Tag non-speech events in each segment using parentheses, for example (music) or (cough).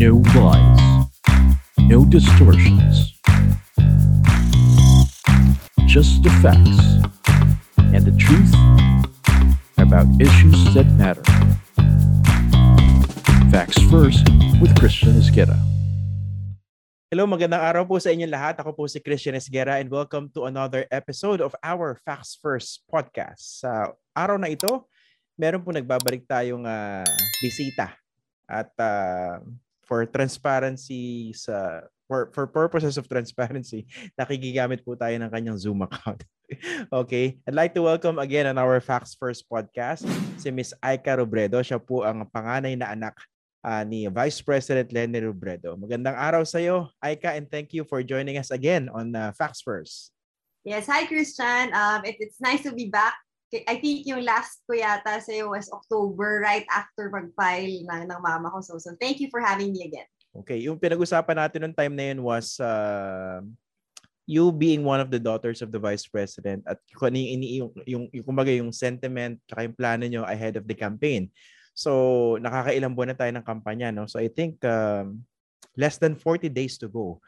No lies. No distortions. Just the facts and the truth about issues that matter. Facts First with Christian Esguera. Hello, magandang araw po sa inyong lahat. Ako po si Christian Esguera and welcome to another episode of our Facts First podcast. Sa araw na ito, meron po nagbabalik tayong uh, bisita. At uh, for transparency sa for, for purposes of transparency, (laughs) nakikigamit po tayo ng kanyang Zoom account. (laughs) okay, I'd like to welcome again on our Facts First podcast si Miss Aika Robredo. Siya po ang panganay na anak uh, ni Vice President Lenny Robredo. Magandang araw sa iyo, Aika, and thank you for joining us again on uh, Facts First. Yes, hi Christian. Um, it, it's nice to be back. I think yung last ko yata sa iyo was October, right after mag-file ng, ng mama ko. So, so thank you for having me again. Okay, yung pinag-usapan natin noong time na yun was uh, you being one of the daughters of the Vice President at ano yung, yung, yung, yung, kumbaga yung sentiment at yung plano nyo ahead of the campaign. So, nakakailang buwan na tayo ng kampanya. No? So, I think um, less than 40 days to go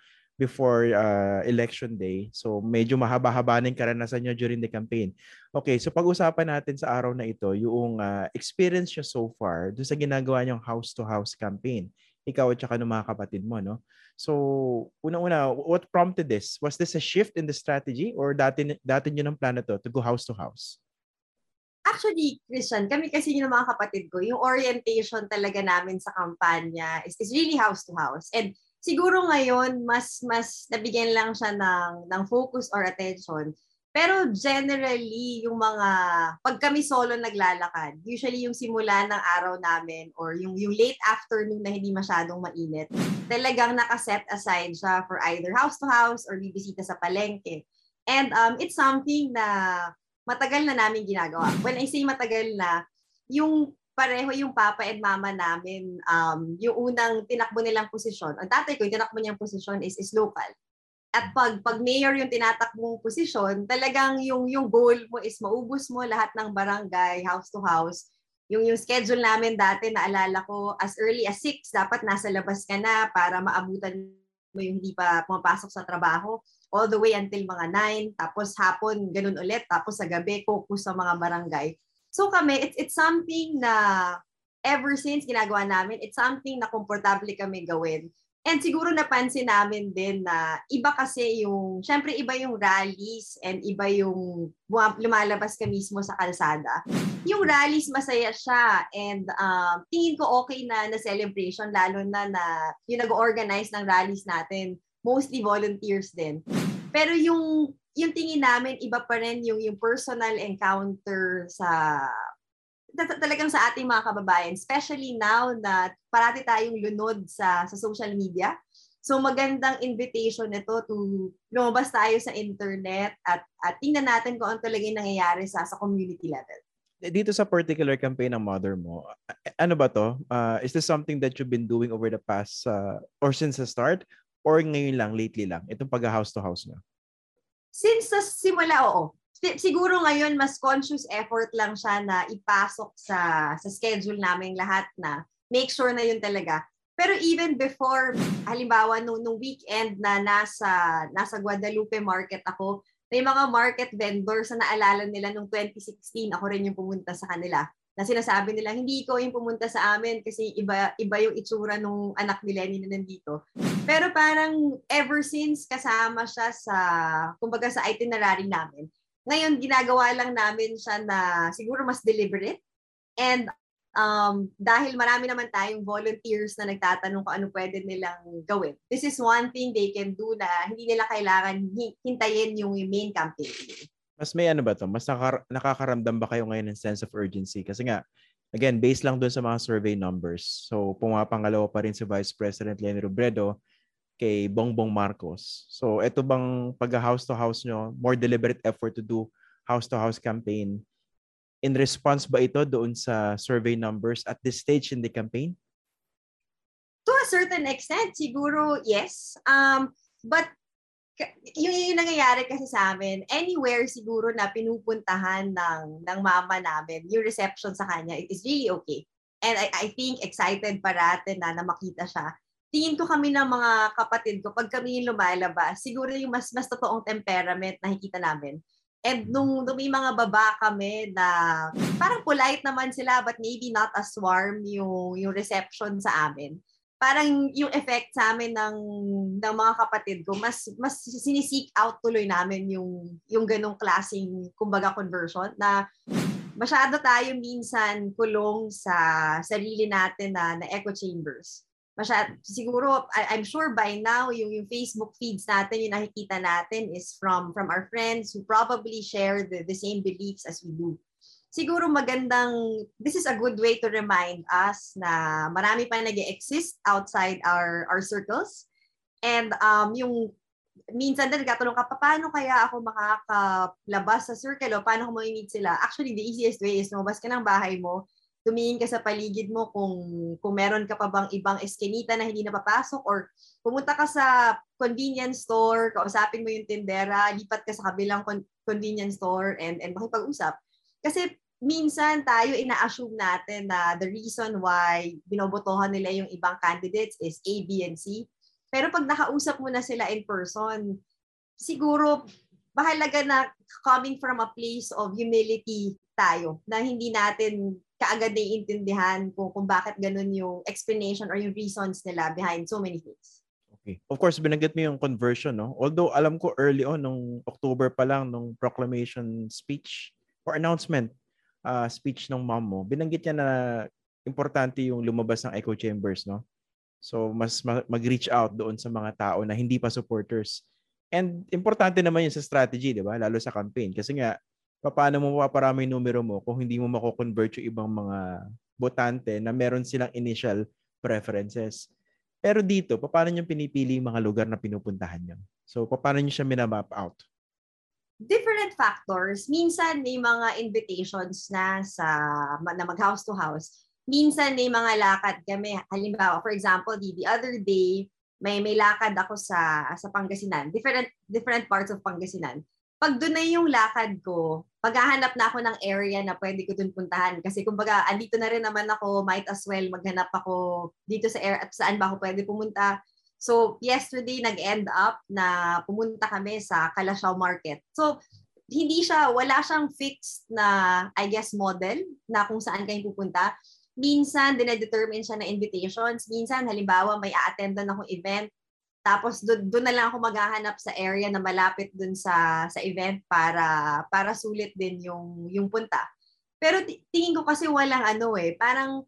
before uh, election day. So, medyo mahaba-haba ng karanasan nyo during the campaign. Okay, so pag-usapan natin sa araw na ito, yung uh, experience nyo so far doon sa ginagawa nyong house-to-house campaign. Ikaw at saka ng mga kapatid mo, no? So, una-una, what prompted this? Was this a shift in the strategy or dati, dati nyo ng plano to, to go house-to-house? Actually, Christian, kami kasi yung mga kapatid ko, yung orientation talaga namin sa kampanya is, is really house to house. And siguro ngayon, mas mas nabigyan lang siya ng, ng focus or attention. Pero generally, yung mga, pag kami solo naglalakad, usually yung simula ng araw namin or yung, yung late afternoon na hindi masyadong mainit, talagang nakaset aside siya for either house to house or bibisita sa palengke. And um, it's something na matagal na namin ginagawa. When I say matagal na, yung pareho yung papa and mama namin, um, yung unang tinakbo nilang posisyon, ang tatay ko, yung tinakbo niyang posisyon is, is local. At pag, pag mayor yung tinatakbong posisyon, talagang yung, yung goal mo is maubos mo lahat ng barangay, house to house. Yung, yung schedule namin dati, naalala ko, as early as 6, dapat nasa labas ka na para maabutan mo yung hindi pa pumapasok sa trabaho all the way until mga 9, tapos hapon ganun ulit, tapos sa gabi focus sa mga barangay. So kami, it's, it's something na ever since ginagawa namin, it's something na komportable kami gawin. And siguro napansin namin din na iba kasi yung, syempre iba yung rallies and iba yung lumalabas ka mismo sa kalsada. Yung rallies masaya siya and um, tingin ko okay na na celebration lalo na na yung nag-organize ng rallies natin mostly volunteers din. Pero yung yung tingin namin iba pa rin yung yung personal encounter sa talagang sa ating mga kababayan, especially now na parati tayong lunod sa sa social media. So magandang invitation ito to lumabas tayo sa internet at, at tingnan natin kung ano talaga yung nangyayari sa, sa community level. Dito sa particular campaign ng mother mo, ano ba to? Uh, is this something that you've been doing over the past uh, or since the start? Or ngayon lang, lately lang, itong pag-house to house na? Since sa simula, oo. Siguro ngayon, mas conscious effort lang siya na ipasok sa, sa schedule namin lahat na make sure na yun talaga. Pero even before, halimbawa, nung, nung weekend na nasa, nasa Guadalupe market ako, may mga market vendors na naalala nila nung 2016, ako rin yung pumunta sa kanila na sinasabi nila, hindi ko yung pumunta sa amin kasi iba, iba yung itsura nung anak ni Lenny na nandito. Pero parang ever since kasama siya sa, kumbaga sa itinerary namin, ngayon ginagawa lang namin siya na siguro mas deliberate. And um, dahil marami naman tayong volunteers na nagtatanong kung ano pwede nilang gawin. This is one thing they can do na hindi nila kailangan hintayin yung main campaign mas may ano ba to? Mas nakaka- nakakaramdam ba kayo ngayon ng sense of urgency? Kasi nga, again, based lang doon sa mga survey numbers. So, pumapangalawa pa rin si Vice President Lenny Robredo kay Bongbong Marcos. So, ito bang pag-house to house nyo, more deliberate effort to do house to house campaign, in response ba ito doon sa survey numbers at this stage in the campaign? To a certain extent, siguro yes. Um, but yung, yung nangyayari kasi sa amin, anywhere siguro na pinupuntahan ng, ng mama namin, yung reception sa kanya, it is really okay. And I, I think excited parate na na makita siya. tingin ko kami ng mga kapatid ko, pag kami yung lumalabas, siguro yung mas, mas totoong temperament nakikita namin. And nung, nung may mga baba kami na parang polite naman sila but maybe not as warm yung, yung reception sa amin. Parang yung effect sa amin ng, ng mga kapatid ko, mas, mas sinisik out tuloy namin yung, yung ganong klaseng, kumbaga, conversion na masyado tayo minsan kulong sa sarili natin na, na echo chambers masyad, siguro, I, I'm sure by now, yung, yung Facebook feeds natin, yung nakikita natin is from from our friends who probably share the, the same beliefs as we do. Siguro magandang, this is a good way to remind us na marami pa nag exist outside our our circles. And um, yung minsan din katulong ka, paano kaya ako makakalabas sa circle o paano ko ma-meet sila? Actually, the easiest way is lumabas ka ng bahay mo, tumingin ka sa paligid mo kung kung meron ka pa bang ibang eskinita na hindi napapasok or pumunta ka sa convenience store, kausapin mo yung tindera, lipat ka sa kabilang con- convenience store and and makipag-usap. Kasi minsan tayo ina-assume natin na the reason why binobotohan nila yung ibang candidates is A, B, and C. Pero pag nakausap mo na sila in person, siguro mahalaga na coming from a place of humility tayo na hindi natin kaagad naiintindihan kung, kung bakit ganun yung explanation or yung reasons nila behind so many things. Okay. Of course, binanggit mo yung conversion, no? Although alam ko early on, nung October pa lang, nung proclamation speech or announcement uh, speech ng mom mo, binanggit niya na importante yung lumabas ng echo chambers, no? So, mas mag-reach out doon sa mga tao na hindi pa supporters. And importante naman yun sa strategy, di ba? Lalo sa campaign. Kasi nga, paano mo mapaparami numero mo kung hindi mo mako-convert yung ibang mga botante na meron silang initial preferences. Pero dito, paano nyo pinipili yung mga lugar na pinupuntahan nyo? So, paano nyo siya minamap out? Different factors. Minsan may mga invitations na sa na mag house to house. Minsan may mga lakad kami. Halimbawa, for example, the, the other day, may may lakad ako sa sa Pangasinan. Different different parts of Pangasinan pag doon na yung lakad ko, maghahanap na ako ng area na pwede ko doon puntahan. Kasi kumbaga, andito na rin naman ako, might as well maghanap ako dito sa area saan ba ako pwede pumunta. So, yesterday, nag-end up na pumunta kami sa Kalasyaw Market. So, hindi siya, wala siyang fixed na, I guess, model na kung saan kayo pupunta. Minsan, dinedetermine siya na invitations. Minsan, halimbawa, may a-attendan akong event tapos doon na lang ako maghahanap sa area na malapit doon sa sa event para para sulit din yung yung punta. Pero tingin ko kasi walang ano eh, parang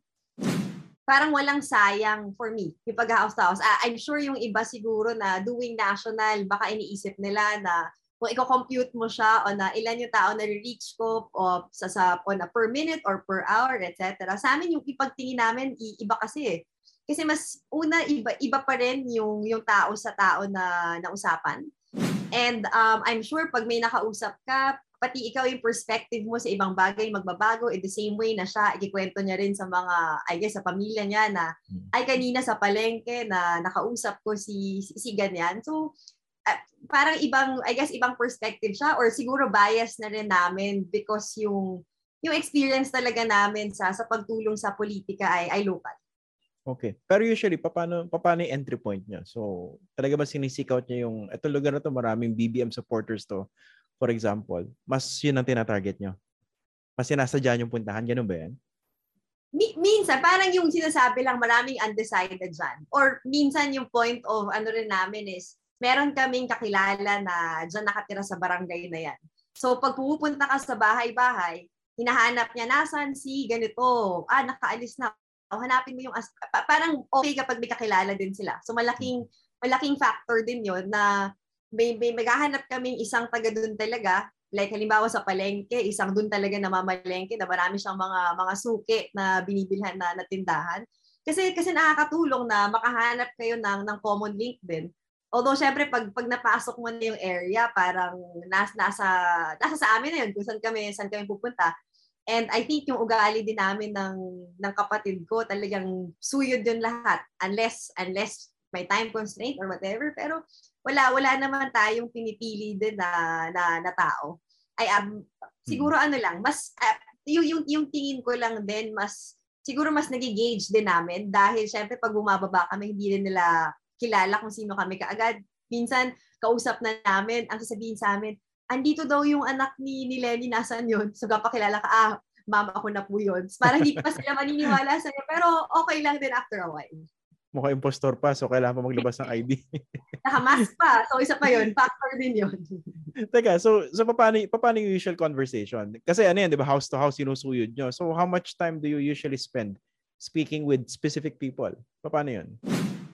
parang walang sayang for me yung pag-house house. Uh, I'm sure yung iba siguro na doing national, baka iniisip nila na kung i-compute mo siya o na ilan yung tao na reach ko o sa, sa on a per minute or per hour, etc. Sa amin yung ipagtingin namin, iba kasi eh kasi mas una iba iba pa rin yung yung tao sa tao na na usapan. And um, I'm sure pag may nakausap ka, pati ikaw yung perspective mo sa ibang bagay magbabago in the same way na siya ikikwento niya rin sa mga I guess sa pamilya niya na hmm. ay kanina sa palengke na nakausap ko si si, si ganyan. So uh, parang ibang I guess ibang perspective siya or siguro bias na rin namin because yung yung experience talaga namin sa sa pagtulong sa politika ay ay local. Okay. Pero usually, paano, paano yung entry point niya? So, talaga ba sinisik out niya yung, ito lugar na to, maraming BBM supporters to, for example, mas yun ang tinatarget niyo? Mas sinasadya yung puntahan? Ganun ba yan? Mi- minsan, parang yung sinasabi lang, maraming undecided dyan. Or minsan yung point of ano rin namin is, meron kaming kakilala na dyan nakatira sa barangay na yan. So, pag pupunta ka sa bahay-bahay, hinahanap niya, nasan si ganito? Ah, nakaalis na o hanapin mo yung as- parang okay kapag may kakilala din sila. So malaking malaking factor din 'yon na may, may maghahanap kaming isang taga doon talaga like halimbawa sa palengke, isang doon talaga na mamalengke na marami siyang mga mga suki na binibilhan na, na tindahan. Kasi kasi nakakatulong na makahanap kayo ng ng common link din. Although syempre pag pag napasok mo na yung area, parang nas, nasa nasa sa amin na yun kung saan kami saan kami pupunta. And I think yung ugali din namin ng, ng kapatid ko, talagang suyod yun lahat. Unless, unless may time constraint or whatever. Pero wala, wala naman tayong pinipili din na, na, na tao. Ay, um, siguro ano lang, mas, uh, yung, yung, yung tingin ko lang din, mas, siguro mas nagigauge din namin dahil syempre pag bumababa kami, hindi rin nila kilala kung sino kami kaagad. Minsan, kausap na namin, ang sasabihin sa amin, andito daw yung anak ni, ni Lenny, nasan yun? So, kapakilala ka, ah, mama ako na po yun. Para hindi pa sila (laughs) maniniwala sa sa'yo. Pero okay lang din after a while. Mukha impostor pa, so kailangan pa maglabas ng ID. (laughs) Nakamask pa. So, isa pa yun. Factor din yun. (laughs) Teka, so, so paano, paano yung usual conversation? Kasi ano yan, di ba, house to house, sinusuyod nyo. So, how much time do you usually spend speaking with specific people? Paano yun?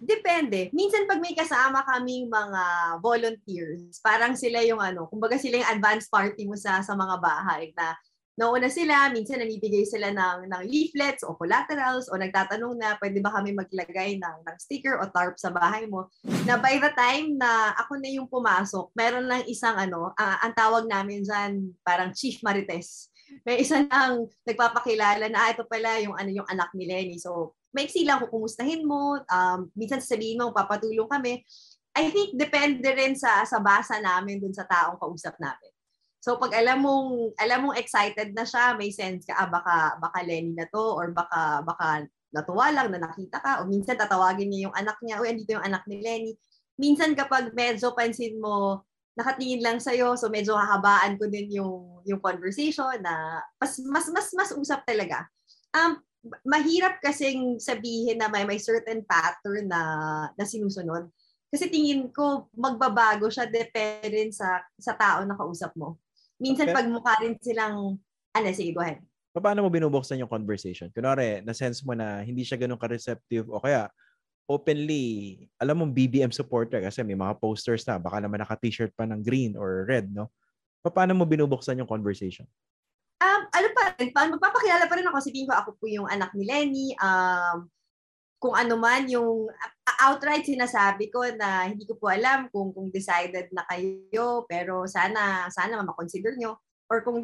Depende. Minsan pag may kasama kaming mga volunteers, parang sila yung ano, kumbaga sila yung advance party mo sa sa mga bahay na Nauna sila, minsan namibigay sila ng, ng leaflets o collaterals o nagtatanong na pwede ba kami maglagay ng, ng sticker o tarp sa bahay mo. Na by the time na ako na yung pumasok, meron lang isang ano, uh, ang tawag namin dyan, parang Chief Marites. May isa nang nagpapakilala na ah, ito pala yung ano yung anak ni Lenny. So, maiksi lang kung kumustahin mo, um, minsan sasabihin mo, papatulong kami. I think depende rin sa sa basa namin dun sa taong kausap namin. So pag alam mong alam mong excited na siya, may sense ka ah, baka baka Lenny na to or baka baka natuwa lang na nakita ka o minsan tatawagin niya yung anak niya, "Uy, andito yung anak ni Lenny." Minsan kapag medyo pansin mo nakatingin lang sa iyo, so medyo hahabaan ko din yung yung conversation na mas mas mas mas usap talaga. Um mahirap kasing sabihin na may may certain pattern na na sinusunod. Kasi tingin ko magbabago siya depende sa sa tao na kausap mo. Minsan okay. pag mukha rin silang, ano, sige, go ahead. Paano mo binubuksan yung conversation? Kunwari, na-sense mo na hindi siya ganun ka-receptive o kaya openly, alam mo BBM supporter kasi may mga posters na, baka naman naka-t-shirt pa ng green or red, no? Paano mo binubuksan yung conversation? Um, ano pa, magpapakilala pa rin ako. Sabihin ko, ako po yung anak ni Lenny. Um, kung ano man yung outright sinasabi ko na hindi ko po alam kung kung decided na kayo pero sana sana ma-consider nyo. Or kung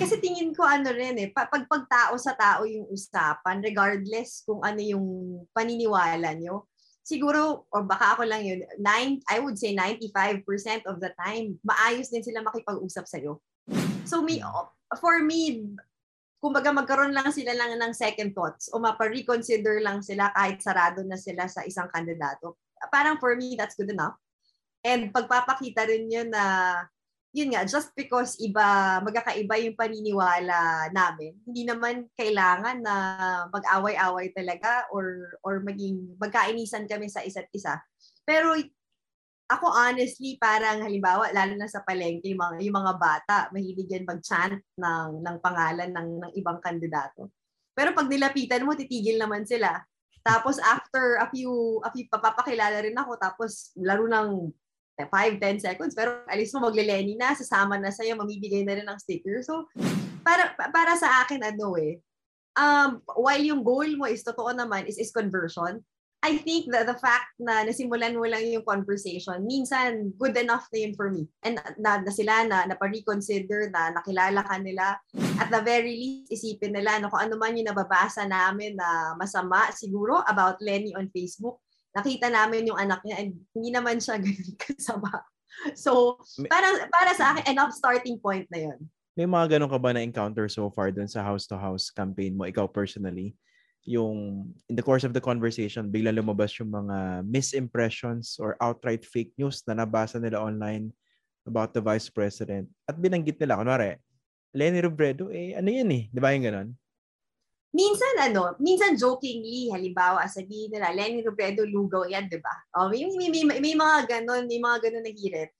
kasi tingin ko ano rin eh pag pagtao sa tao yung usapan regardless kung ano yung paniniwala nyo siguro or baka ako lang yun nine, I would say 95% of the time maayos din sila makipag-usap sa iyo so me for me kumbaga magkaroon lang sila lang ng second thoughts o mapa-reconsider lang sila kahit sarado na sila sa isang kandidato. Parang for me, that's good enough. And pagpapakita rin yun na, yun nga, just because iba, magkakaiba yung paniniwala namin, hindi naman kailangan na mag-away-away talaga or, or maging, magkainisan kami sa isa't isa. Pero ako honestly, parang halimbawa, lalo na sa palengke, yung mga, yung mga bata, mahilig yan mag-chant ng, ng pangalan ng, ng ibang kandidato. Pero pag nilapitan mo, titigil naman sila. Tapos after a few, a few papapakilala rin ako, tapos laro ng 5-10 seconds, pero alis mo magle-Lenny na, sasama na sa'yo, mamibigay na rin ng sticker. So, para, para sa akin, ano eh, um, while yung goal mo is totoo naman, is, is conversion, I think that the fact na nasimulan mo lang yung conversation, minsan good enough na yun for me. And na, na sila na, na pa-reconsider, na nakilala ka nila. At the very least, isipin nila no, kung ano man yung nababasa namin na masama siguro about Lenny on Facebook. Nakita namin yung anak niya and hindi naman siya (laughs) ganun kasama. So, para, para sa akin, enough starting point na yun. May mga ganun ka ba na encounter so far dun sa house-to-house campaign mo, ikaw personally? Yung in the course of the conversation, bigla lumabas yung mga misimpressions or outright fake news na nabasa nila online about the vice president. At binanggit nila, kunwari, Lenny Robredo, eh, ano yan eh? Di ba yung ganon? Minsan ano, minsan jokingly, halimbawa, sabihin nila, Lenny Robredo, lugaw yan, di ba? Oh, may, may, may, may mga ganon, may mga ganon na hirit.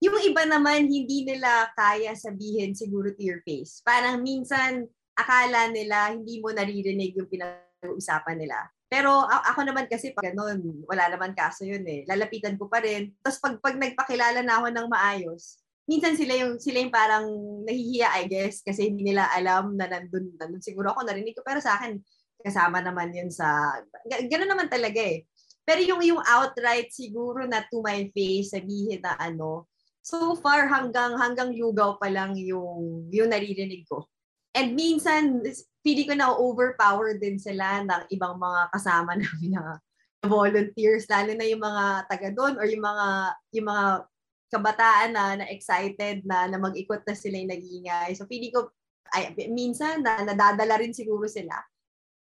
Yung iba naman, hindi nila kaya sabihin siguro to your face. Parang minsan, akala nila hindi mo naririnig yung pinag usapan nila. Pero ako naman kasi pag ganun, wala naman kaso yun eh. Lalapitan ko pa rin. Tapos pag, pag nagpakilala na ako ng maayos, minsan sila yung sila yung parang nahihiya I guess kasi hindi nila alam na nandun, nandun siguro ako narinig ko pero sa akin kasama naman yun sa ganoon naman talaga eh. Pero yung yung outright siguro na to my face sabihin na ano so far hanggang hanggang lugaw pa lang yung yung naririnig ko. And minsan, pili ko na overpower din sila ng ibang mga kasama (laughs) namin na volunteers, lalo na yung mga taga doon or yung mga, yung mga kabataan na, na excited na, na mag-ikot na sila yung nag-iingay. So, pili ko, ay, minsan, na, nadadala rin siguro sila.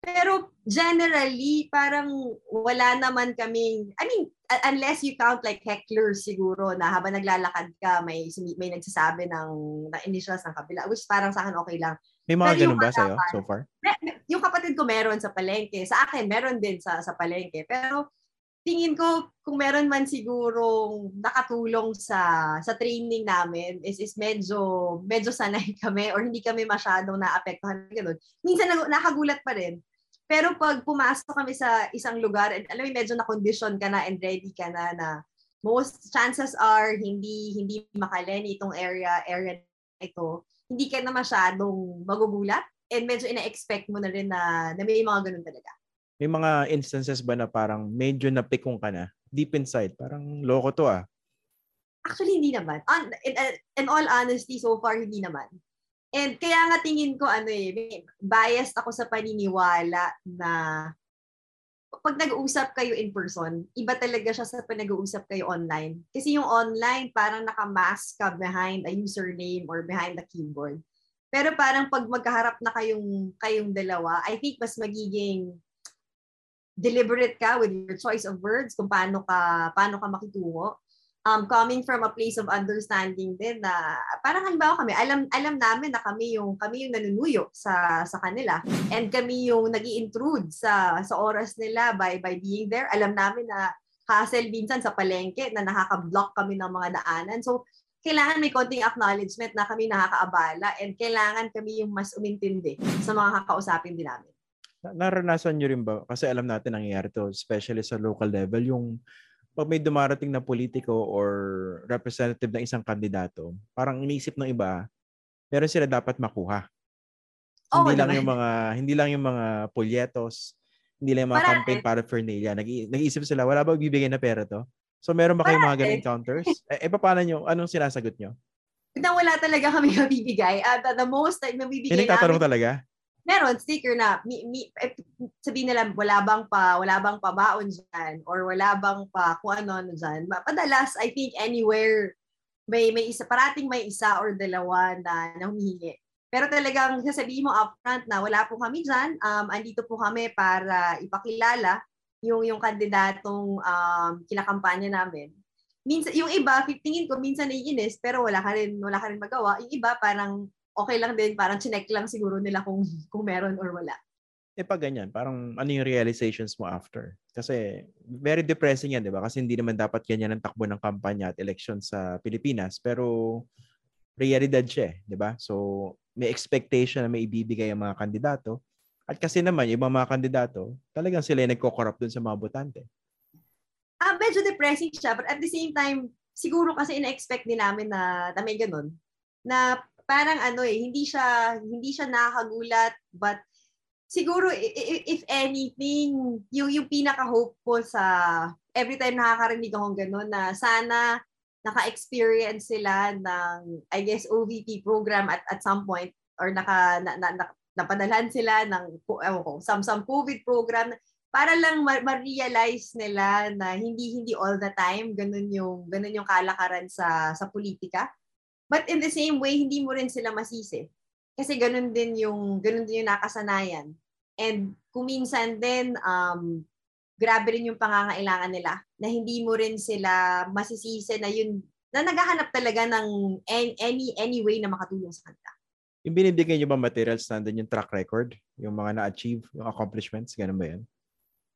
Pero generally, parang wala naman kaming, I mean, unless you count like hecklers siguro na habang naglalakad ka, may, may nagsasabi ng, ng initials ng kabila, which parang sa akin okay lang. May mga Pero ganun ba sa'yo so far? Yung kapatid ko meron sa palengke. Sa akin, meron din sa, sa palengke. Pero tingin ko kung meron man siguro nakatulong sa sa training namin is is medyo medyo sanay (laughs) kami or hindi kami masyadong naapektuhan ganun. Minsan nakagulat pa rin. Pero pag pumasok kami sa isang lugar and alam mo medyo na condition ka na and ready ka na na most chances are hindi hindi makaleni itong area area ito. Hindi ka na masyadong magugulat and medyo ina-expect mo na rin na, na may mga ganun talaga. May mga instances ba na parang medyo napikong ka na deep inside? Parang loko to ah. Actually, hindi naman. On, in, in all honesty, so far, hindi naman. And kaya nga tingin ko, ano eh, biased ako sa paniniwala na pag nag-uusap kayo in person, iba talaga siya sa pag nag-uusap kayo online. Kasi yung online, parang nakamask ka behind a username or behind the keyboard. Pero parang pag magkaharap na kayong, kayong dalawa, I think mas magiging deliberate ka with your choice of words kung paano ka paano ka makitungo um coming from a place of understanding din na parang halimbawa kami alam alam namin na kami yung kami yung nanunuyo sa sa kanila. And kami yung nag intrude sa sa oras nila by by being there. Alam namin na hassle minsan sa palengke na nakaka-block kami ng mga daanan. So kailangan may konting acknowledgement na kami nakakaabala and kailangan kami yung mas umintindi sa mga kakausapin din namin. Naranasan nyo rin ba? Kasi alam natin nangyayari to, especially sa local level, yung pag may dumarating na politiko or representative ng isang kandidato, parang iniisip ng iba, meron sila dapat makuha. Oh, hindi lang yung mga hindi lang yung mga polyetos, hindi lang yung mga Marami. campaign paraphernalia. Nag nag-iisip sila, wala ba bibigay na pera to? So meron ba kayong mga ganung encounters? (laughs) eh, eh paano nyo? Anong sinasagot nyo? Na wala talaga kami mabibigay. Uh, the, the most na mabibigay namin. Hindi talaga? Meron sticker na mi, mi, eh, sabihin nila wala bang pa wala bang pabaon diyan or wala bang pa kung ano ano diyan. Padalas I think anywhere may may isa parating may isa or dalawa na, na humihingi. Pero talagang sasabihin mo upfront na wala po kami diyan. Um andito po kami para ipakilala yung yung kandidatong um kinakampanya namin. Minsan yung iba, tingin ko minsan naiinis pero wala ka rin wala ka rin magawa. Yung iba parang okay lang din, parang chinek lang siguro nila kung, kung meron or wala. Eh pag ganyan, parang ano yung realizations mo after? Kasi very depressing yan, di ba? Kasi hindi naman dapat ganyan ang takbo ng kampanya at election sa Pilipinas. Pero realidad siya, eh, di ba? So may expectation na may ibibigay ang mga kandidato. At kasi naman, yung mga kandidato, talagang sila yung nagko-corrupt dun sa mga botante. Ah, medyo depressing siya. But at the same time, siguro kasi ina-expect din namin na, na may ganun. Na parang ano eh, hindi siya, hindi siya nakakagulat, but siguro if anything, yung, yung pinaka-hope ko sa every time nakakarinig akong gano'n na sana naka-experience sila ng, I guess, OVP program at, at some point or naka, na, na, na, napadalhan sila ng ewan ko, some, some COVID program para lang ma-realize nila na hindi hindi all the time ganun yung ganun yung kalakaran sa sa politika But in the same way, hindi mo rin sila masisi. Kasi ganun din yung, ganun din yung nakasanayan. And kuminsan din, um, grabe rin yung pangangailangan nila na hindi mo rin sila masisisi na yun, na naghahanap talaga ng any, any way na makatulong sa kanila. Yung binibigay nyo ba materials nandun yung track record? Yung mga na-achieve, yung accomplishments? Ganun ba yan?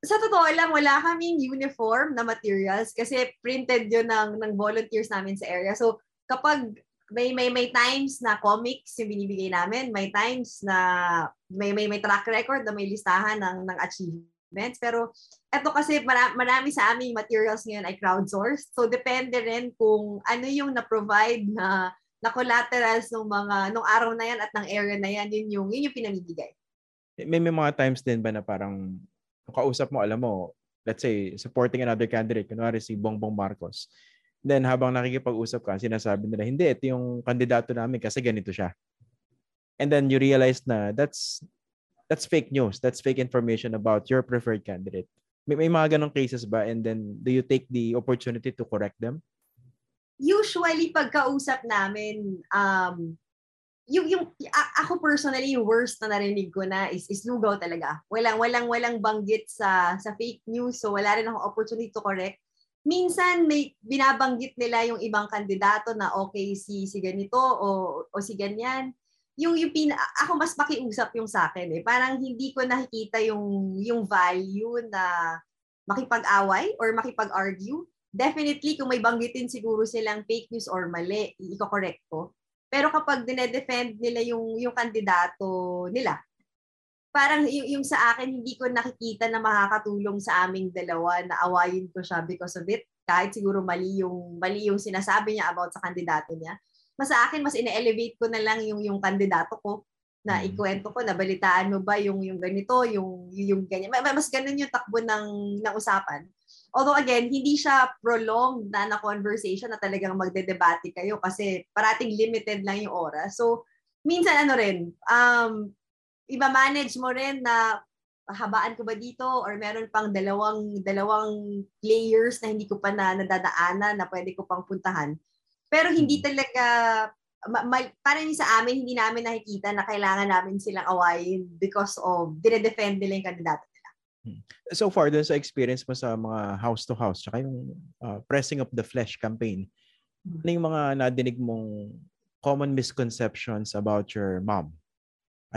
Sa totoo lang, wala kaming uniform na materials kasi printed yun ng, ng volunteers namin sa area. So, kapag may may may times na comics yung binibigay namin, may times na may may may track record na may listahan ng ng achievements. Pero eto kasi marami, marami sa aming materials ngayon ay crowdsourced. So depende rin kung ano yung na-provide na na collaterals ng mga nung araw na yan at ng area na yan, yun yung yun yung pinamibigay. May, may mga times din ba na parang kausap mo, alam mo, let's say, supporting another candidate, kunwari si Bongbong Marcos, Then habang nakikipag-usap ka, sinasabi nila, hindi, ito yung kandidato namin kasi ganito siya. And then you realize na that's that's fake news. That's fake information about your preferred candidate. May, may mga ganong cases ba? And then do you take the opportunity to correct them? Usually pagkausap namin, um, yung, yung, ako personally, yung worst na narinig ko na is, is lugaw talaga. Walang, walang, walang banggit sa, sa fake news. So, wala rin akong opportunity to correct. Minsan, may binabanggit nila yung ibang kandidato na okay, si, si ganito o, o si ganyan. Yung, yung pina, ako mas makiusap yung sa akin eh. Parang hindi ko nakikita yung, yung value na makipag-away or makipag-argue. Definitely, kung may banggitin siguro silang fake news or mali, i-correct ko pero kapag dinedefend nila yung, yung kandidato nila, parang yung, yung sa akin, hindi ko nakikita na makakatulong sa aming dalawa na awayin ko siya because of it. Kahit siguro mali yung, mali yung sinasabi niya about sa kandidato niya. Mas sa akin, mas ine-elevate ko na lang yung, yung kandidato ko na mm. ikwento ko, nabalitaan mo ba yung, yung ganito, yung, yung ganyan. Mas ganun yung takbo ng, ng usapan. Although again, hindi siya prolonged na na conversation na talagang magdedebate kayo kasi parating limited lang yung oras. So, minsan ano rin, um, iba-manage mo rin na habaan ko ba dito or meron pang dalawang dalawang players na hindi ko pa na nadadaanan na pwede ko pang puntahan. Pero hindi hmm. talaga ma, ma, parang sa amin hindi namin nakikita na kailangan namin silang awayin because of dire-defend nila yung kandidato So far, dun sa experience mo sa mga house-to-house, tsaka yung uh, pressing of the flesh campaign, hmm. ano yung mga nadinig mong common misconceptions about your mom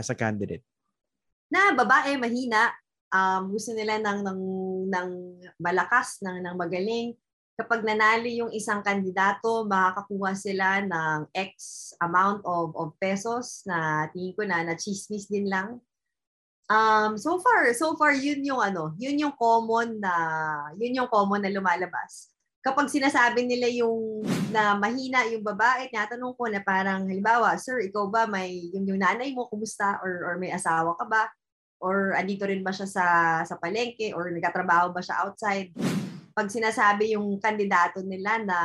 as a candidate? Na babae, mahina. Um, gusto nila ng, ng, ng malakas, ng, ng magaling. Kapag nanalo yung isang kandidato, makakakuha sila ng X amount of, of pesos na tingin ko na na chismis din lang Um, so far, so far yun yung ano, yun yung common na yun yung common na lumalabas. Kapag sinasabi nila yung na mahina yung babae, tinatanong ko na parang halimbawa, sir, ikaw ba may yung, yung nanay mo kumusta or or may asawa ka ba? Or andito rin ba siya sa sa palengke or nagtatrabaho ba siya outside? Pag sinasabi yung kandidato nila na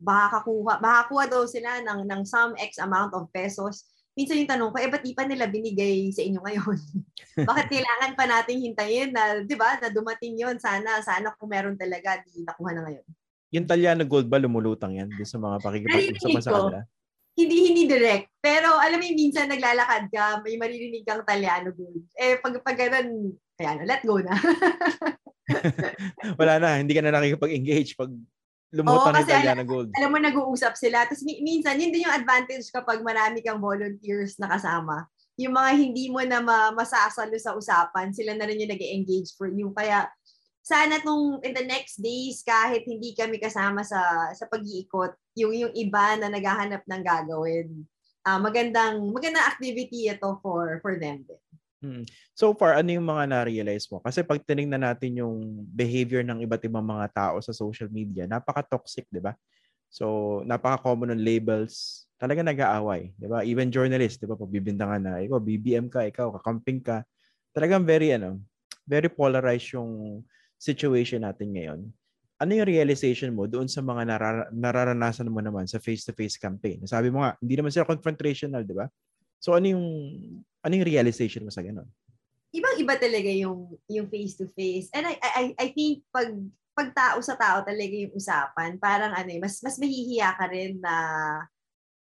baka kuha, baka kuha daw sila ng ng some X amount of pesos, minsan yung tanong ko, eh, ba't di pa nila binigay sa inyo ngayon? (laughs) Bakit kailangan pa nating hintayin na, di ba, na dumating yon Sana, sana kung meron talaga, di nakuha na ngayon. Yung Talyano Gold ba, lumulutang yan sa mga pakikipag-usap sa kanila? Hindi, hindi direct. Pero alam mo, minsan naglalakad ka, may maririnig kang Talyano Gold. Eh, pag, pag ganun, kaya na, let go na. (laughs) (laughs) Wala na, hindi ka na nakikipag-engage pag Lumutan Oo, kasi alam, Gold. Alam mo, nag-uusap sila. Tapos minsan, yun din yung advantage kapag marami kang volunteers na kasama. Yung mga hindi mo na ma- masasalo sa usapan, sila na rin yung nag engage for you. Kaya sana nung in the next days, kahit hindi kami kasama sa sa pag-iikot, yung, yung iba na naghahanap ng gagawin, uh, magandang magandang activity ito for for them din. Hmm. So far, ano yung mga na-realize mo? Kasi pag tinignan natin yung behavior ng iba't ibang mga tao sa social media, napaka-toxic, di ba? So, napaka-common ng labels. Talaga nag-aaway, di ba? Even journalist, di ba? Pag bibintangan na, ikaw, BBM ka, ikaw, kakamping ka. Talagang very, ano, very polarized yung situation natin ngayon. Ano yung realization mo doon sa mga narar- nararanasan mo naman sa face-to-face campaign? Sabi mo nga, hindi naman sila confrontational, di ba? So ano yung ano yung realization mo sa ganun? Ibang-iba talaga yung yung face to face. And I I I think pag pag tao sa tao talaga yung usapan, parang ano, eh, mas mas mahihiya ka rin na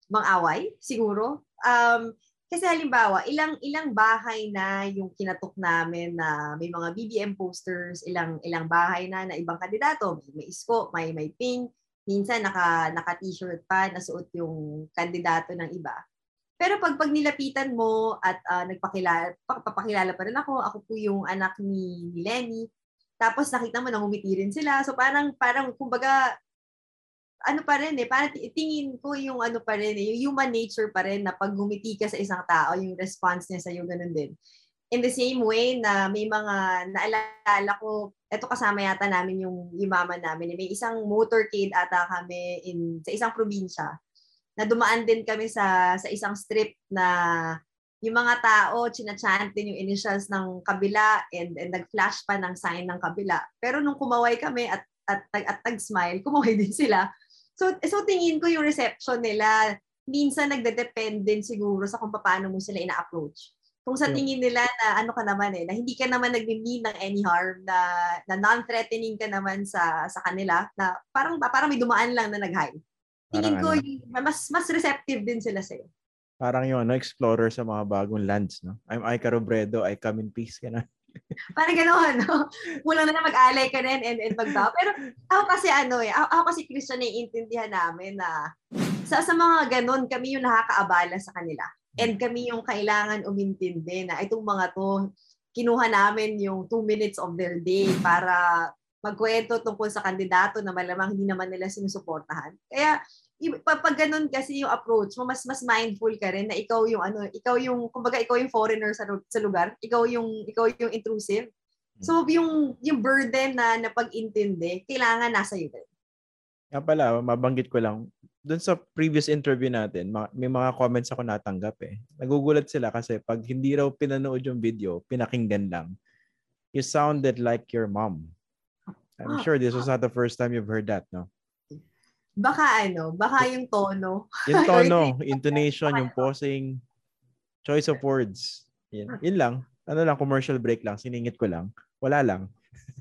mang-away siguro. Um kasi halimbawa, ilang ilang bahay na yung kinatok namin na may mga BBM posters, ilang ilang bahay na na ibang kandidato, may, may isko, may may pink, minsan naka naka t-shirt pa nasuot yung kandidato ng iba. Pero pag pag nilapitan mo at uh, nagpakilala, papakilala pa rin ako, ako po yung anak ni, ni Lenny. Tapos nakita mo nangumiti rin sila. So parang parang kumbaga ano pa rin eh, parang tingin ko yung ano pa rin eh, yung human nature pa rin na pag gumiti ka sa isang tao, yung response niya sa iyo ganun din. In the same way na may mga naalala ko, eto kasama yata namin yung, yung mama namin, may isang motorcade ata kami in, sa isang probinsya na dumaan din kami sa sa isang strip na yung mga tao, chinachant din yung initials ng kabila and, and nag-flash pa ng sign ng kabila. Pero nung kumaway kami at at, at, at tag-smile, kumaway (laughs) din sila. So, so tingin ko yung reception nila, minsan nagde-depend din siguro sa kung paano mo sila ina-approach. Kung sa tingin nila na ano ka naman eh, na hindi ka naman nagme-mean ng any harm, na, na non-threatening ka naman sa sa kanila, na parang parang may dumaan lang na nag-hi. Tingin ko, ano? mas mas receptive din sila sa'yo. Parang yung ano, explorer sa mga bagong lands, no? I'm Ika Robredo, I come in peace, ka na. (laughs) Parang gano'n, no? Kulang na lang mag-alay ka rin and, and magbaw. Pero ako kasi ano eh, ako, ako kasi Christian na iintindihan namin na sa, sa mga ganun, kami yung nakakaabala sa kanila. And kami yung kailangan umintindi na itong mga to, kinuha namin yung two minutes of their day para magkwento tungkol sa kandidato na malamang hindi naman nila sinusuportahan. Kaya pag, ganun kasi yung approach mo, mas mas mindful ka rin na ikaw yung ano, ikaw yung kumbaga ikaw yung foreigner sa sa lugar, ikaw yung ikaw yung intrusive. So yung yung burden na napag-intindi, kailangan nasa iyo din. Nga pala, mabanggit ko lang, doon sa previous interview natin, may mga comments ako natanggap eh. Nagugulat sila kasi pag hindi raw pinanood yung video, pinakinggan lang. You sounded like your mom. I'm sure this was not the first time you've heard that, no? Baka ano, baka yung tono. (laughs) Yung tono, intonation, yung pausing, choice of words. Yun, yun lang. Ano lang, commercial break lang. Siningit ko lang. Wala lang.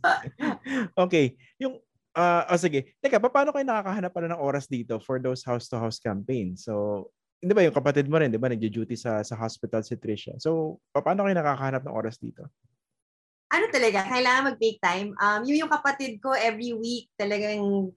(laughs) okay. Yung Uh, oh, sige. Teka, paano kayo nakakahanap pala ng oras dito for those house-to-house campaigns? So, hindi ba yung kapatid mo rin, di ba, nagjo-duty sa, sa hospital si Tricia. So, paano kayo nakakahanap ng oras dito? Ano talaga, kailangan mag-take time. Um, yung, yung kapatid ko, every week, talagang,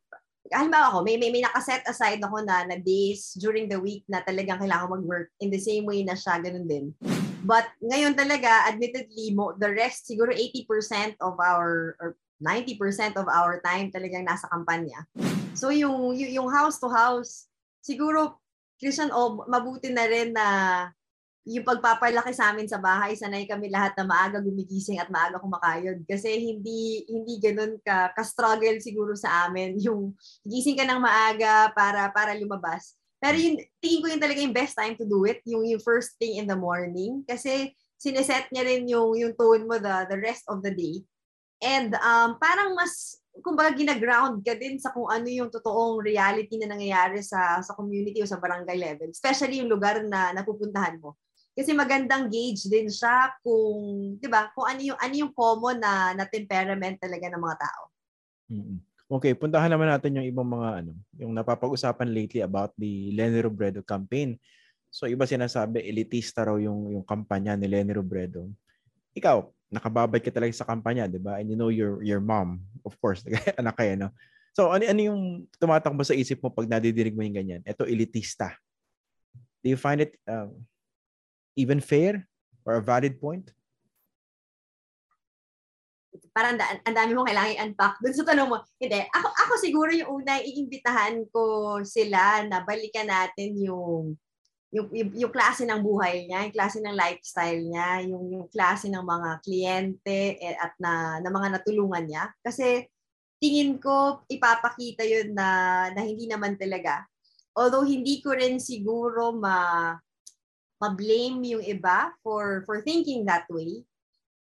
halimbawa ako, may, may, may nakaset aside ako na, na days during the week na talagang kailangan mag-work in the same way na siya, ganun din. But ngayon talaga, admittedly, mo, the rest, siguro 80% of our, or 90% of our time talagang nasa kampanya. So yung yung house to house, siguro Christian oh, mabuti na rin na yung pagpapalaki sa amin sa bahay, sanay kami lahat na maaga gumigising at maaga kumakayod. Kasi hindi hindi ganoon ka ka-struggle siguro sa amin (laughs) yung gising ka ng maaga para para lumabas. Pero yung tingin ko yung talaga yung best time to do it, yung yung first thing in the morning kasi sineset niya rin yung yung tone mo the the rest of the day. And um, parang mas, kumbaga, gina-ground ka din sa kung ano yung totoong reality na nangyayari sa, sa community o sa barangay level. Especially yung lugar na napupuntahan mo. Kasi magandang gauge din siya kung, 'di ba, kung ano yung ano yung common na na temperament talaga ng mga tao. Mm-hmm. Okay, puntahan naman natin yung ibang mga ano, yung napapag-usapan lately about the Lenny Robredo campaign. So iba sinasabi elitista raw yung yung kampanya ni Lenny Robredo. Ikaw, nakababad ka talaga sa kampanya, 'di ba? And you know your your mom, of course, (laughs) anak kayo, no? So ano ano yung tumatakbo sa isip mo pag nadidinig mo yung ganyan? Ito elitista. Do you find it um, even fair or a valid point? Parang da- ang dami mong kailangan i-unpack dun sa tanong mo. Hindi, ako, ako siguro yung una, iimbitahan ko sila na balikan natin yung yung, yung, yung klase ng buhay niya, yung klase ng lifestyle niya, yung, yung klase ng mga kliyente eh, at na, na mga natulungan niya. Kasi tingin ko ipapakita yun na, na hindi naman talaga. Although hindi ko rin siguro ma ma-blame yung iba for for thinking that way.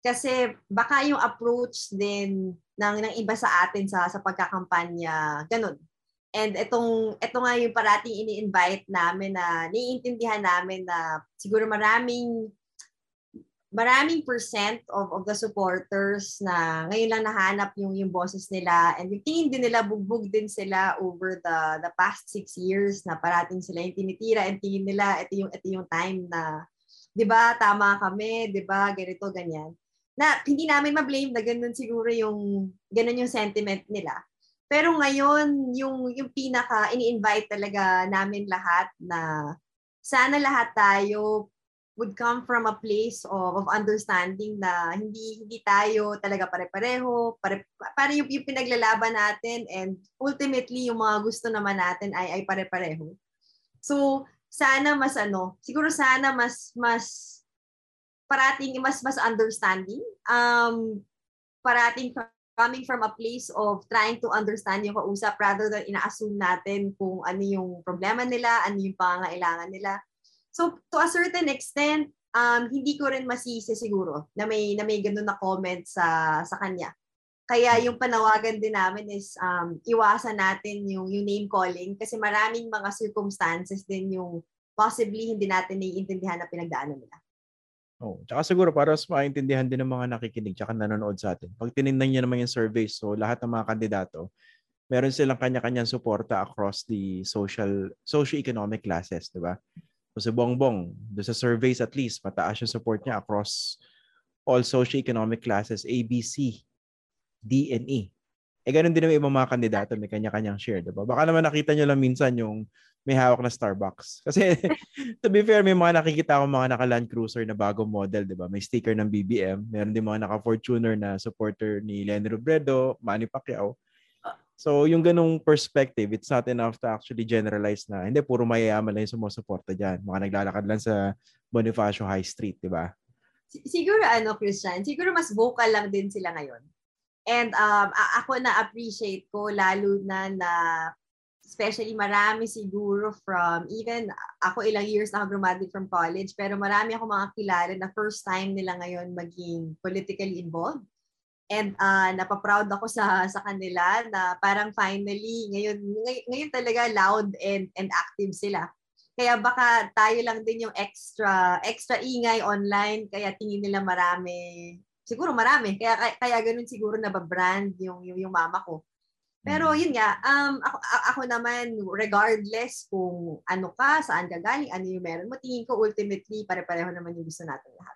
Kasi baka yung approach din ng, ng iba sa atin sa sa pagkakampanya, ganun And itong ito nga yung parating ini-invite namin na niintindihan namin na siguro maraming maraming percent of, of the supporters na ngayon lang nahanap yung yung bosses nila and yung tingin din nila bugbog din sila over the the past six years na parating sila yung tinitira and tingin nila ito yung ito yung time na 'di ba tama kami 'di ba ganito ganyan. Na hindi namin ma-blame na ganun siguro yung ganun yung sentiment nila. Pero ngayon, yung, yung pinaka, ini-invite talaga namin lahat na sana lahat tayo would come from a place of, of understanding na hindi hindi tayo talaga pare-pareho, pare, pare yung, yung pinaglalaban natin and ultimately yung mga gusto naman natin ay ay pare-pareho. So, sana mas ano, siguro sana mas mas parating mas mas understanding um parating coming from a place of trying to understand yung kausap rather than ina-assume natin kung ano yung problema nila, ano yung pangangailangan nila. So to a certain extent, um, hindi ko rin masisi siguro na may na may ganun na comment sa sa kanya. Kaya yung panawagan din namin is um, iwasan natin yung, yung name calling kasi maraming mga circumstances din yung possibly hindi natin naiintindihan na pinagdaanan nila. Oh, tsaka siguro para mas maintindihan din ng mga nakikinig tsaka nanonood sa atin. Pag tinignan niyo naman yung survey, so lahat ng mga kandidato, meron silang kanya-kanyang suporta across the social socio-economic classes, 'di ba? So Bongbong, doon sa surveys at least, mataas yung support niya across all socio-economic classes, A, B, C, D, and E. Eh, ganun din naman yung mga kandidato, may kanya-kanyang share, di ba? Baka naman nakita nyo lang minsan yung may hawak na Starbucks. (laughs) Kasi, to be fair, may mga nakikita ako mga naka-Land Cruiser na bagong model, di ba? May sticker ng BBM. Meron din mga naka-Fortuner na supporter ni Lenny Robredo, Manny Pacquiao. So, yung ganung perspective, it's not enough to actually generalize na, hindi, puro mayayaman lang yung sumusuporta dyan. Mga naglalakad lang sa Bonifacio High Street, di ba? Siguro ano, Christian, siguro mas vocal lang din sila ngayon And um, ako na-appreciate ko lalo na na especially marami siguro from even ako ilang years na ako graduate from college pero marami ako mga kilala na first time nila ngayon maging politically involved. And uh, napaproud ako sa sa kanila na parang finally ngayon ngay- ngayon talaga loud and and active sila. Kaya baka tayo lang din yung extra extra ingay online kaya tingin nila marami siguro marami. Kaya, kaya, kaya ganun siguro na ba-brand yung, yung, yung mama ko. Pero mm. yun nga, um, ako, ako naman, regardless kung ano ka, saan ka galing, ano yung meron mo, tingin ko ultimately, pare-pareho naman yung gusto natin lahat.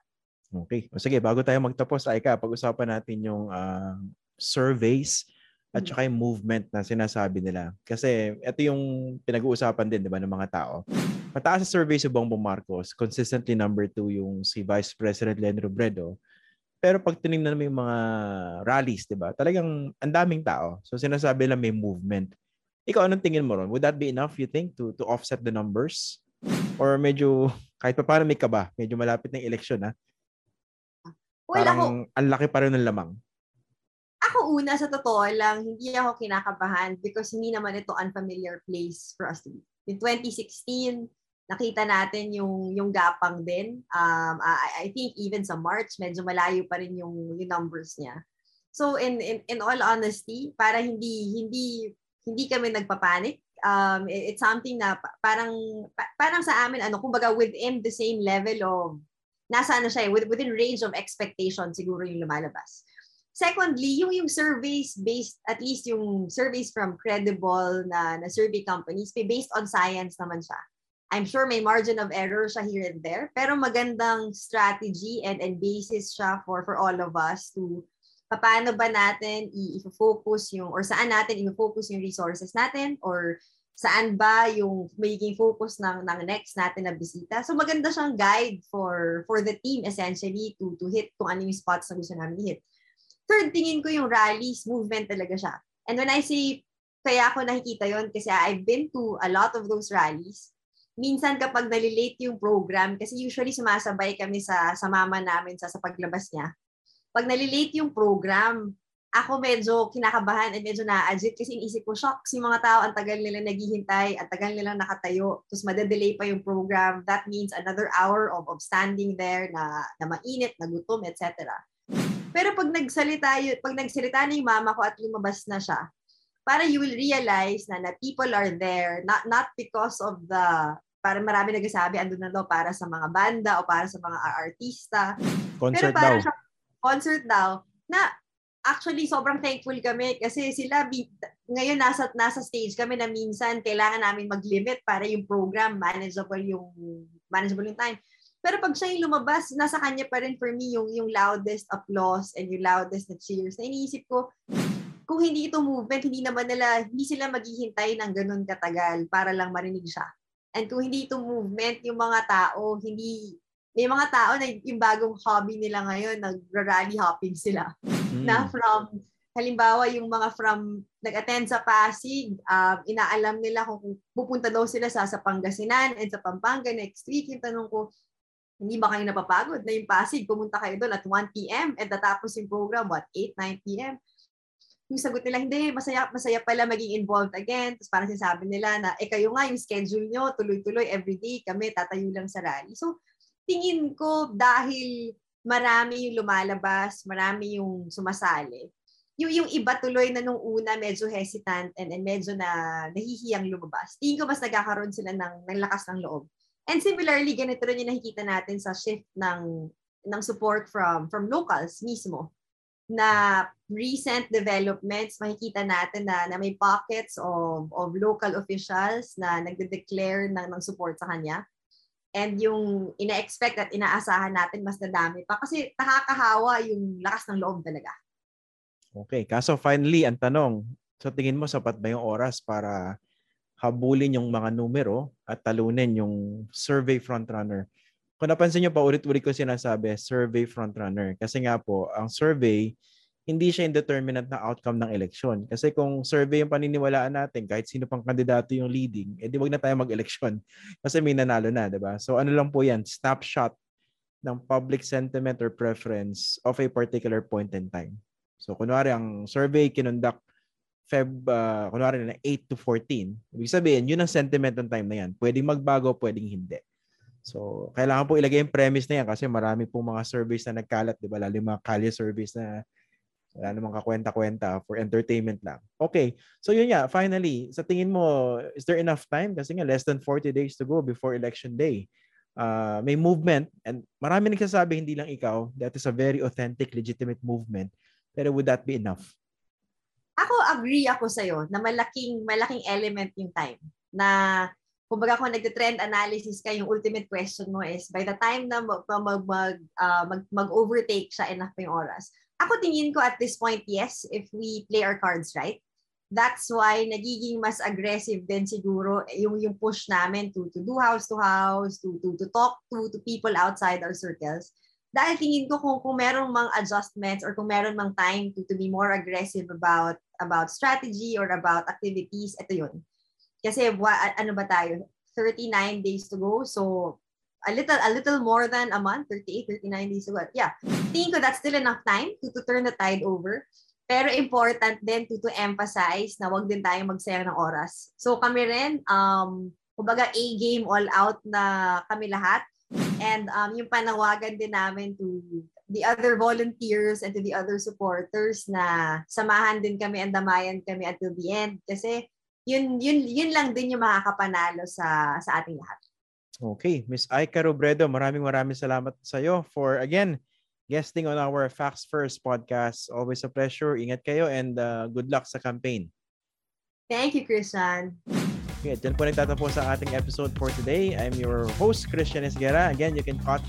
Okay. O sige, bago tayo magtapos, Aika, pag-usapan natin yung uh, surveys at mm. saka yung movement na sinasabi nila. Kasi ito yung pinag-uusapan din, di ba, ng mga tao. Mataas sa survey si Bongbong Marcos, consistently number two yung si Vice President Len Robredo, pero pag tinignan mo yung mga rallies, di ba? Talagang ang daming tao. So sinasabi lang may movement. Ikaw, anong tingin mo ron? Would that be enough, you think, to to offset the numbers? Or medyo, kahit pa paano may kaba, medyo malapit ng eleksyon, ha? Well, Parang ako, ang laki pa rin ng lamang. Ako una, sa totoo lang, hindi ako kinakabahan because hindi naman ito unfamiliar place for us to be. In 2016, nakita natin yung yung gapang din. Um, I, I think even sa March, medyo malayo pa rin yung, yung numbers niya. So in, in in all honesty, para hindi hindi hindi kami nagpapanik. Um, it, it's something na parang parang sa amin ano, kumbaga within the same level of nasa ano siya, eh, within range of expectation siguro yung lumalabas. Secondly, yung yung surveys based at least yung surveys from credible na na survey companies, based on science naman siya. I'm sure may margin of error siya here and there, pero magandang strategy and, and basis siya for, for all of us to paano ba natin i-focus yung, or saan natin i-focus yung resources natin, or saan ba yung magiging focus ng, ng next natin na bisita. So maganda siyang guide for for the team essentially to to hit kung ano yung spots na gusto namin hit. Third, tingin ko yung rallies, movement talaga siya. And when I say, kaya ako nakikita yon kasi I've been to a lot of those rallies, minsan kapag nalilate yung program, kasi usually sumasabay kami sa, sa mama namin sa, sa paglabas niya, pag nalilate yung program, ako medyo kinakabahan at medyo na-agit kasi iniisip ko, shocks, yung mga tao, ang tagal nila naghihintay, ang tagal nila nakatayo, tapos madedelay pa yung program. That means another hour of, of standing there na, na mainit, nagutom, etc. Pero pag nagsalita, pag nagsalita na yung mama ko at lumabas na siya, para you will realize na, na people are there, not, not because of the para marami nagsasabi andun na daw para sa mga banda o para sa mga artista. Concert Pero para daw. Sa concert daw na actually sobrang thankful kami kasi sila ngayon nasa nasa stage kami na minsan kailangan namin mag-limit para yung program manageable yung manageable yung time. Pero pag siya yung lumabas, nasa kanya pa rin for me yung yung loudest applause and yung loudest na cheers. Na iniisip ko, kung hindi ito movement, hindi naman nila, hindi sila maghihintay ng ganun katagal para lang marinig siya. And kung hindi ito movement, yung mga tao, hindi, may mga tao na yung bagong hobby nila ngayon, nag-rally hopping sila. Mm. Na from, halimbawa yung mga from, nag-attend sa Pasig, um, inaalam nila kung pupunta daw sila sa, sa Pangasinan and sa Pampanga next week. Yung tanong ko, hindi ba kayo napapagod na yung Pasig, pumunta kayo doon at 1 p.m. and natapos yung program, what, 8, 9 p.m yung sagot nila, hindi, masaya, masaya pala maging involved again. Tapos parang sinasabi nila na, eh kayo nga, yung schedule nyo, tuloy-tuloy, everyday, kami, tatayo lang sa rally. So, tingin ko, dahil marami yung lumalabas, marami yung sumasali, yung, yung iba tuloy na nung una medyo hesitant and, and medyo na nahihiyang lumabas. Tingin ko mas nagkakaroon sila ng, ng lakas ng loob. And similarly, ganito rin yung nakikita natin sa shift ng ng support from from locals mismo na recent developments, makikita natin na, na may pockets of, of local officials na nagde-declare ng, ng support sa kanya. And yung ina-expect at inaasahan natin mas nadami pa. Kasi nakakahawa yung lakas ng loob talaga. Okay. Kaso finally, ang tanong, sa tingin mo sapat ba yung oras para habulin yung mga numero at talunin yung survey frontrunner? Kung napansin nyo pa, ulit-ulit ko sinasabi, survey frontrunner. Kasi nga po, ang survey, hindi siya indeterminate na outcome ng eleksyon. Kasi kung survey yung paniniwalaan natin, kahit sino pang kandidato yung leading, edi wag na tayo mag-eleksyon. (laughs) Kasi may nanalo na, di ba? So ano lang po yan, snapshot ng public sentiment or preference of a particular point in time. So kunwari ang survey kinundak Feb, uh, kunwari na 8 to 14, ibig sabihin, yun ang sentiment ng time na yan. Pwedeng magbago, pwedeng hindi. So, kailangan po ilagay yung premise na yan kasi marami pong mga surveys na nagkalat, di ba? Lalo yung mga kalye surveys na wala namang kakwenta-kwenta for entertainment lang. Okay. So yun nga, finally, sa tingin mo, is there enough time? Kasi nga, less than 40 days to go before election day. Uh, may movement and marami nagsasabi, hindi lang ikaw, that is a very authentic, legitimate movement. Pero would that be enough? Ako, agree ako sa'yo na malaking, malaking element yung time. Na kumbaga kung nagte-trend analysis ka, yung ultimate question mo is, by the time na mag, mag, mag, uh, mag, mag-overtake siya, enough pa yung oras. Ako tingin ko at this point, yes, if we play our cards right. That's why nagiging mas aggressive din siguro yung yung push namin to to do house to house, to to to talk to to people outside our circles. Dahil tingin ko kung kung merong mang adjustments or kung meron mang time to to be more aggressive about about strategy or about activities, ito yun kasi ano ba tayo? 39 days to go. So a little a little more than a month, 38, 39 days to go. Yeah. Tingin ko that's still enough time to, to turn the tide over. Pero important din to, to emphasize na wag din tayo magsayang ng oras. So kami rin, um, kumbaga A-game all out na kami lahat. And um, yung panawagan din namin to the other volunteers and to the other supporters na samahan din kami and damayan kami until the end. Kasi yun, yun, yun lang din yung makakapanalo sa, sa ating lahat. Okay. Miss Aika Robredo, maraming maraming salamat sa iyo for, again, guesting on our Facts First podcast. Always a pleasure. Ingat kayo and uh, good luck sa campaign. Thank you, Christian. Okay, dyan po nagtatapos ang ating episode for today. I'm your host, Christian Esguera. Again, you can catch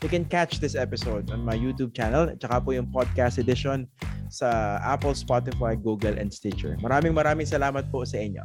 you can catch this episode on my YouTube channel at saka po yung podcast edition sa Apple, Spotify, Google, and Stitcher. Maraming maraming salamat po sa inyo.